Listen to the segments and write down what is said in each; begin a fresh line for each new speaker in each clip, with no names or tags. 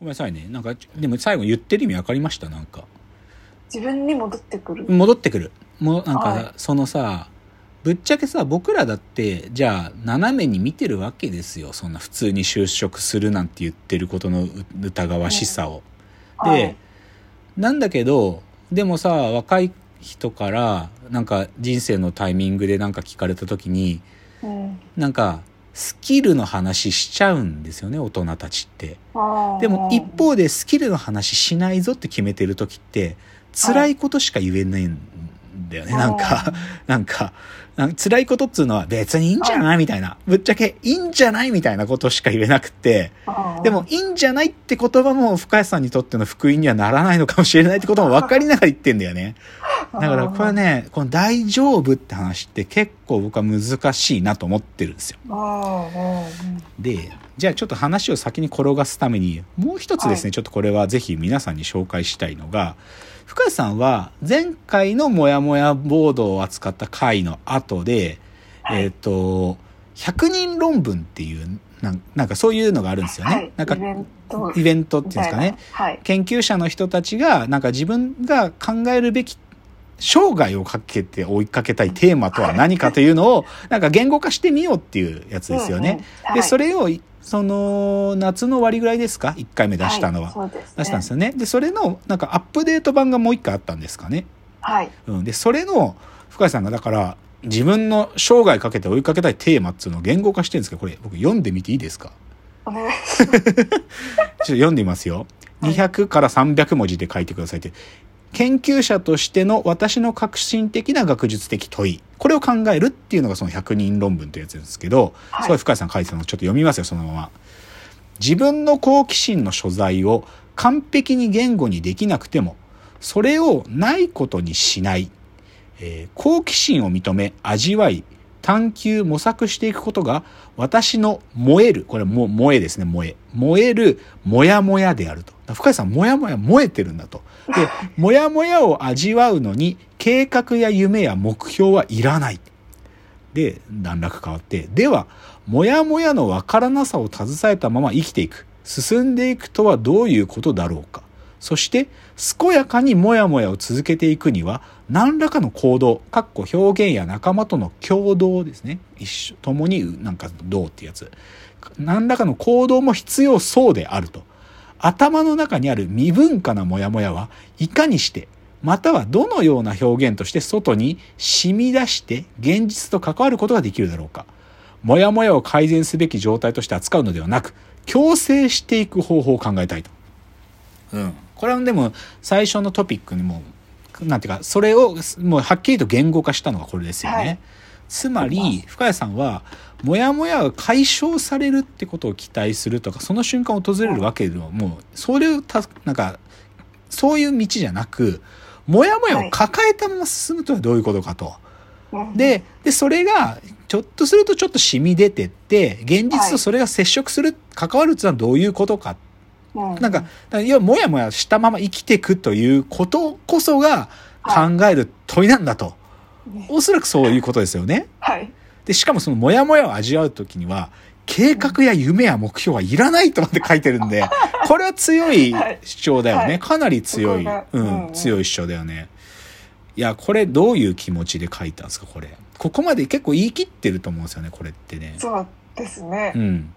ごめんなさいね。なんかでも最後言ってる意味分かりました？なんか。
自分に戻ってくる？
戻ってくる。もうなんか、
はい。
そのさぶっちゃけさ僕らだってじゃあ斜めに見てるわけですよ。そんな普通に就職するなんて言ってることのう疑わしさを。で、
はい。
なんだけどでもさ若い人からなんか人生のタイミングでなんか聞かれた時に
うん。
なんかスキルの話しちゃうんですよね大人たちって。でも一方でスキルの話しないぞって決めてる時って辛いことしか言えないんだよね、なんかなんかなん辛いことっつうのは別にいいんじゃないみたいな。ぶっちゃけいいんじゃないみたいなことしか言えなくて。でもいいんじゃないって言葉も深谷さんにとっての福音にはならないのかもしれないってことも分かりながら言ってんだよねだからこれはねこの大丈夫って話って結構僕は難しいなと思ってるんですよ。でじゃあちょっと話を先に転がすためにもう一つですね、
はい。
ちょっとこれはぜひ皆さんに紹介したいのが深谷さんは前回のモヤモヤボードを扱った回の後で、
はい。
えっ、と100人論文っていうなんなんかそういうのがあるんですよね、
はい。
なんか
イベント。
イベントっていうんですかね。
はい。
研究者の人たちがなんか自分が考えるべき生涯をかけて追いかけたいテーマとは何かというのを なんか言語化してみようっていうやつですよね。で、そ
れ
れを、その、夏の終わりぐらいですか ?1 回目出したのは。出したんですよね。で、それの、なんかアップデート版がもう1回あったんですかね？
はい
うん。で、それの、深井さんがだから、自分の生涯かけて追いかけたいテーマっていうのを言語化してるんですけど、これ僕読んでみていいですか？
お願いします
ちょっと読んでみますよ。
はい
200から300文字で書いてくださいって。研究者としての私の革新的な学術的問い。これを考えるっていうのがその100人論文というやつですけど、
はい
すごい深井さん書いてたのをちょっと読みますよ、そのまま。自分の好奇心の所在を完璧に言語にできなくても、それをないことにしない。えー好奇心を認め、味わい、探求、模索していくことが、私の燃える、これも、燃えですね、燃え。燃える、もやもやであると。深井さん、もやもや燃えてるんだと。で、もやもやを味わうのに、計画や夢や目標はいらない。で、段落変わって、では、もやもやのわからなさを携えたまま生きていく。進んでいくとはどういうことだろうか。そして、健やかにもやもやを続けていくには、何らかの行動、かっこ表現や仲間との共同ですね。一緒、共になんかどうってやつ。何らかの行動も必要そうであると。頭の中にある未文化なモヤモヤはいかにして、またはどのような表現として外に染み出して現実と関わることができるだろうか。モヤモヤを改善すべき状態として扱うのではなく、強制していく方法を考えたいと。うん。これはでも最初のトピックにも、なんていうか、それをもうはっきりと言語化したのがこれですよね。
はい
つまり、深谷さんは、モヤモヤが解消されるってことを期待するとか、その瞬間を訪れるわけでも、もう、それをた、なんか、そういう道じゃなく、モヤモヤを抱えたまま進むとはどういうことかと。
うん。
で、で、それが、ちょっとするとちょっと染み出てって、現実とそれが接触する、関わるっていうのはどういうことか。
うん。
なんか、要はもやもやしたまま生きていくということこそが考える問いなんだと。おそらくそういうことですよね。
はい
で、しかもそのモヤモヤを味わうときには、計画や夢や目標はいらないとまで書いてるんで、これは強い 主張だよね。
はい
かなり強い、う
うん
強い主張だよね。いや、これどういう気持ちで書いたんですか、これ。ここまで結構言い切ってると思うんですよね、これってね。
そうですね、
うん。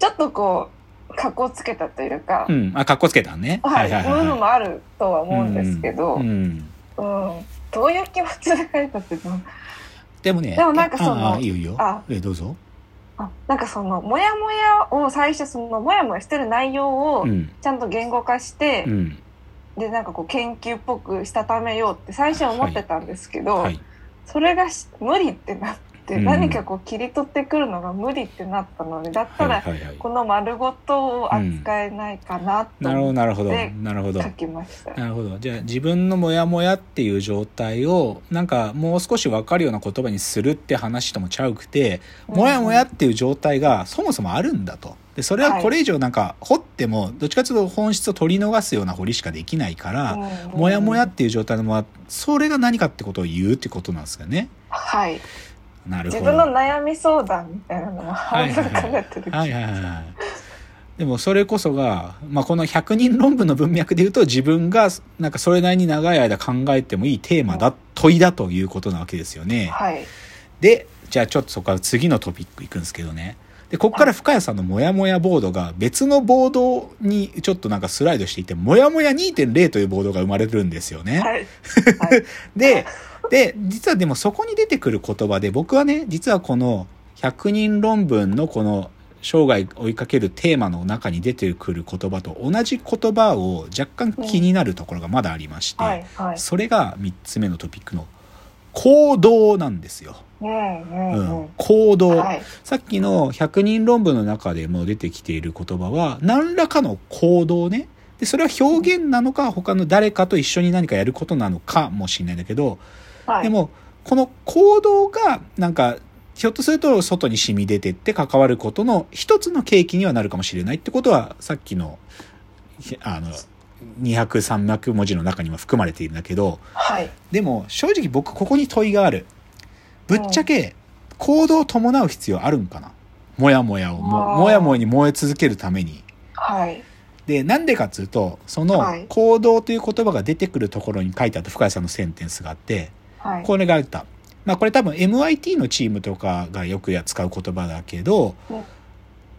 ちょっとこう格好つけたというか、
うん。あ、かっこつけたね。
はいそういうのもあるとは思うんですけど、
うん
うん
うん
どういう気持ちで書いたって
でもね。
でもなんかその
ああいいよいいよ。
あ
え、どうぞ。
あなんかそのモヤモヤを最初そのモヤモヤしてる内容を
うん。
ちゃんと言語化して、
うん。
でなんかこう研究っぽくしたためようって最初は思ってたんですけど、
はい。
それがし無理ってなっ何かこう切り取ってくるのが無理ってなったのでだったら。この丸ごとを扱えないかなと
なるほど、
思って書。きました。
なるほど。じゃあ自分のモヤモヤっていう状態をなんかもう少し分かるような言葉にするって話ともちゃうくて、モヤモヤっていう状態がそもそもあるんだと。で、それはこれ以上なんか掘っても、どっちかというと本質を取り逃すような掘りしかできないから、
うん
モヤモヤっていう状態のまま、それが何かってことを言うってことなんですかね。
はい
なるほど。
自分の悩み相談みたいなのも
はい
半
はいはい
分考えてる
はいはいはいはい。でもそれこそが、まあ、この100人論文の文脈で言うと自分がなんかそれなりに長い間考えてもいいテーマだ、問いだということなわけですよね。
はい。
で、じゃあちょっとそこから次のトピックいくんですけどね。で、ここから深谷さんのモヤモヤボードが別のボードにちょっとなんかスライドしていて、モヤモヤ2.0というボードが生まれるんですよね。
はい。はい。
で、で、実はでもそこに出てくる言葉で、僕はね、実はこの100人論文のこの生涯追いかけるテーマの中に出てくる言葉と同じ言葉を若干気になるところがまだありまして、
はい。はい。
それが3つ目のトピックの行動なんですよ。
うんう
うん
うん
ん、行動、
はい。
さっきの100人論文の中でも出てきている言葉は何らかの行動ねでそれは表現なのか他の誰かと一緒に何かやることなのかもしれないんだけど、
はい。
でもこの行動がなんかひょっとすると外に染み出てって関わることの一つの契機にはなるかもしれないってことはさっきのひあの200300文字の中にも含まれているんだけど
はい。
でも正直僕ここに問いがあるぶっちゃけ行動を伴う必要あるんかな？もやもやをももやもやに燃え続けるために
はい。
でなんでかっつうとその
はい
行動という言葉が出てくるところに書いてあった深谷さんのセンテンスがあって
はい。
これがあった。まあこれ多分 MIT のチームとかがよくや使う言葉だけど
うん、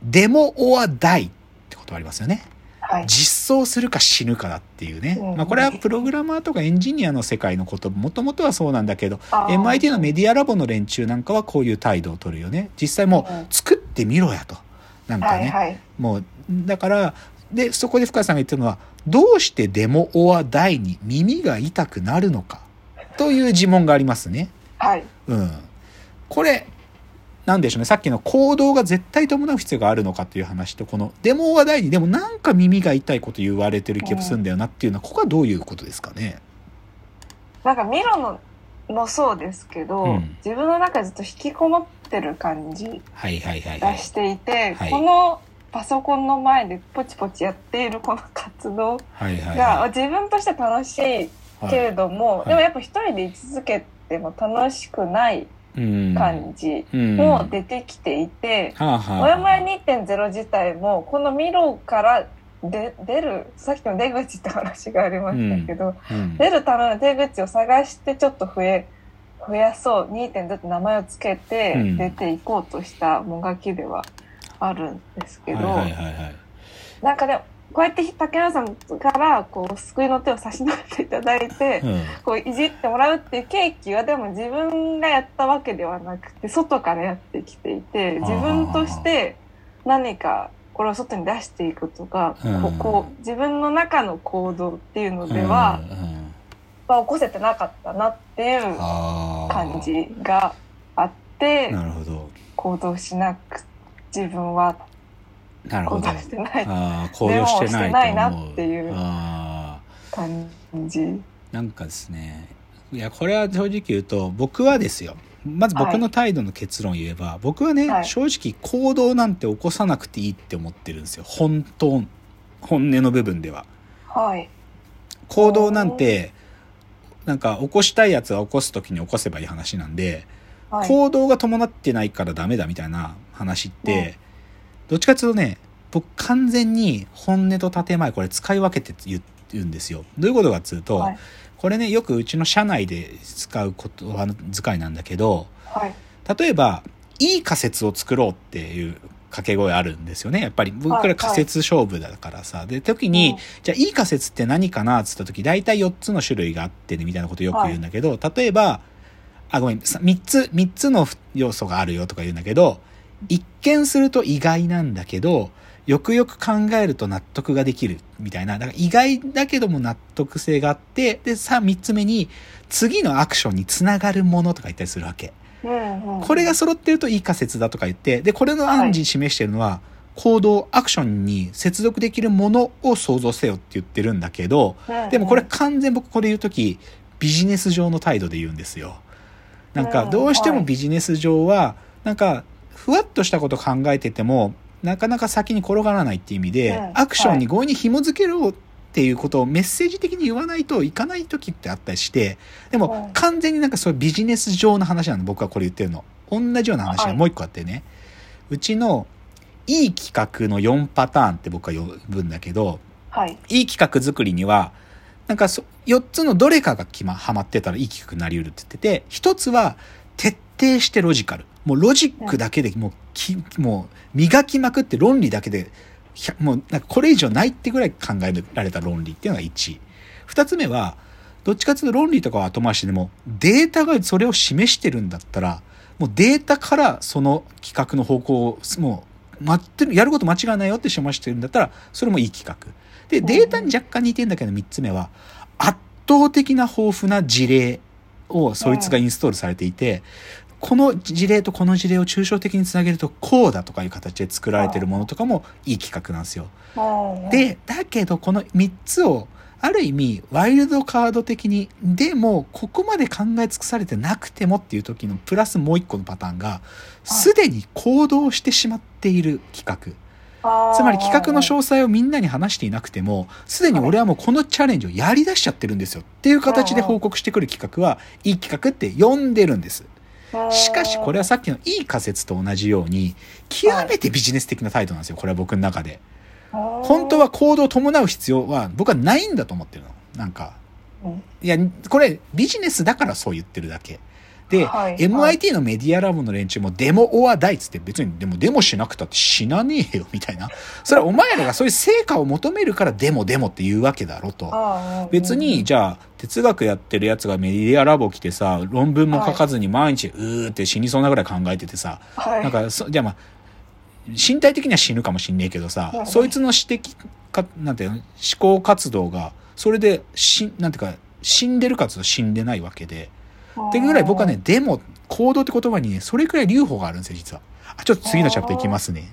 デモオアダイって言葉ありますよね。
はい。
実装するか死ぬかだっていうね。
うん
まあこれはプログラマーとかエンジニアの世界のこと、もともとはそうなんだけど、MIT のメディアラボの連中なんかはこういう態度を取るよね。実際も
うん
う作ってみろやと。なんかね。
はい。はい。
もう、だから、で、そこで深谷さんが言ってるのは、どうしてデモオアダイに耳が痛くなるのかという疑問がありますね。
はい。
うん。これ、なんでしょうね。さっきの行動が絶対伴う必要があるのかっていう話と、このデモは大にでもなんか耳が痛いこと言われてる気がするんだよなっていうのは、ここはどういうことですかね？
なんかミロのもそうですけど、
うん
自分の中でずっと引きこもってる感じ
はいはいはいはい
出。していて、
はい
このパソコンの前でポチポチやっているこの活動
はいはい
が、
は
自分として楽しい
い。
けれども、
い。
でもやっぱ一人で居続けても楽しくない
うん。
感じ
うん。
も出てきていて、もやもや2.0自体もこのミロからで出るさっきの出口って話がありましたけど、
うん。
出るための出口を探してちょっと増え増やそう2.0って名前をつけて
うん。
出ていこうとしたもがきではあるんですけど。なんかでもこうやって竹原さんからこう救いの手を差し伸べていただいて、
うん。
こういじってもらうっていう契機はでも自分がやったわけではなくて外からやってきていて自分として何かこれを外に出していくとか、
うん。
ここう自分の中の行動っていうのでは、
うんうん。
まあ、起こせてなかったなっていう感じがあって。行動しなく自分は
なるほど
行動。してない
ああ、行動してない
なっていう。感じ。
なんかですね、いや、これは正直言うと、僕はですよ。まず僕の態度の結論を言えば、僕はね、
はい
正直行動なんて起こさなくていいって思ってるんですよ。本当、本音の部分では。
はい。
行動なんて、なんか起こしたいやつは起こす時に起こせばいい話なんで、
はい。
行動が伴ってないからダメだみたいな話って、どっちかっていうとね、僕完全に本音と建前これ使い分けて言うんですよ。どういうことかっつうと、
はい。
これね、よくうちの社内で使う言葉遣いなんだけど、
はい。
例えば、いい仮説を作ろうっていう掛け声あるんですよね。やっぱり僕ら仮説勝負だからさ。で、時に、
うん
じゃあいい仮説って何かなっつった時、大体4つの種類があってね、みたいなことよく言うんだけど、例えば、あ、ごめん、さ3つ、3つの要素があるよとか言うんだけど、一見すると意外なんだけど、よくよく考えると納得ができるみたいな。だから意外だけども納得性があって、で、さあ3つ目に、次のアクションにつながるものとか言ったりするわけ。
うんうん。
これが揃ってるといい仮説だとか言って、で、これの暗示示してるのは、行動、アクションに接続できるものを想像せよって言ってるんだけど、
うんうん、
でもこれ完全僕これ言うとき、ビジネス上の態度で言うんですよ。なんか
うん
どうしても
はい
ビジネス上は、なんかふわっとしたこと考えてても、なかなか先に転がらないっていう意味で、
うん
アクションに強引に紐づけろっていうことをメッセージ的に言わないといかない時ってあったりして、でも
うん
完全になんかそういうビジネス上の話なの、僕はこれ言ってるの。同じような話が
はい
もう一個あってね、うちのいい企画の4パターンって僕は呼ぶんだけど、
はい。
いい企画作りには、なんかそ、4つのどれかが決ま、はまってたらいい企画になり得るって言ってて、1つは徹底してロジカル。もうロジックだけでもうき、もう磨きまくって論理だけで、もうなんかこれ以上ないってぐらい考えられた論理っていうのが1。2つ目は、どっちかというと論理とかは後回しでも、データがそれを示してるんだったら、もうデータからその企画の方向を、もう、待ってる、やること間違いないよって示してるんだったら、それもいい企画。で、データに若干似てんだけど、3つ目は、圧倒的な豊富な事例をそいつがインストールされていて、この事例とこの事例を抽象的につなげるとこうだとかいう形で作られてるものとかもいい企画なんですよ。
うん、
で、だけどこの3つをある意味ワイルドカード的にでもここまで考え尽くされてなくてもっていう時のプラスもう一個のパターンがすでに行動してしまっている企画。つまり企画の詳細をみんなに話していなくても、すでに俺はもうこのチャレンジをやり出しちゃってるんですよっていう形で報告してくる企画は、いい企画って呼んでるんです。しかしこれはさっきのいい仮説と同じように、極めてビジネス的な態度なんですよ。これは僕の中で。本当は行動を伴う必要は僕はないんだと思ってるの。なんか。いや、これビジネスだからそう言ってるだけ。で、
はい
MIT のメディアラボの連中もデモオアダイっつって別にでもデモしなくたって死なねえよみたいな。それはお前らがそういう成果を求めるからデモデモって言うわけだろと。別に、じゃあ、哲学やってるやつがメディアラボ来てさ、論文も書かずに毎日うーって死にそうなぐらい考えててさ、
はい、
なんか、そ、じゃあまあ、身体的には死ぬかもしんねえけどさ、
はい。
そいつの指摘か、なんていうの、思考活動が、それで、し、なんていうか、死んでるかつ死んでないわけで、ってぐらい僕はね、でも、行動って言葉にね、それくらい留保があるんですよ、実は。あ、ちょっと次のチャプターいきますね。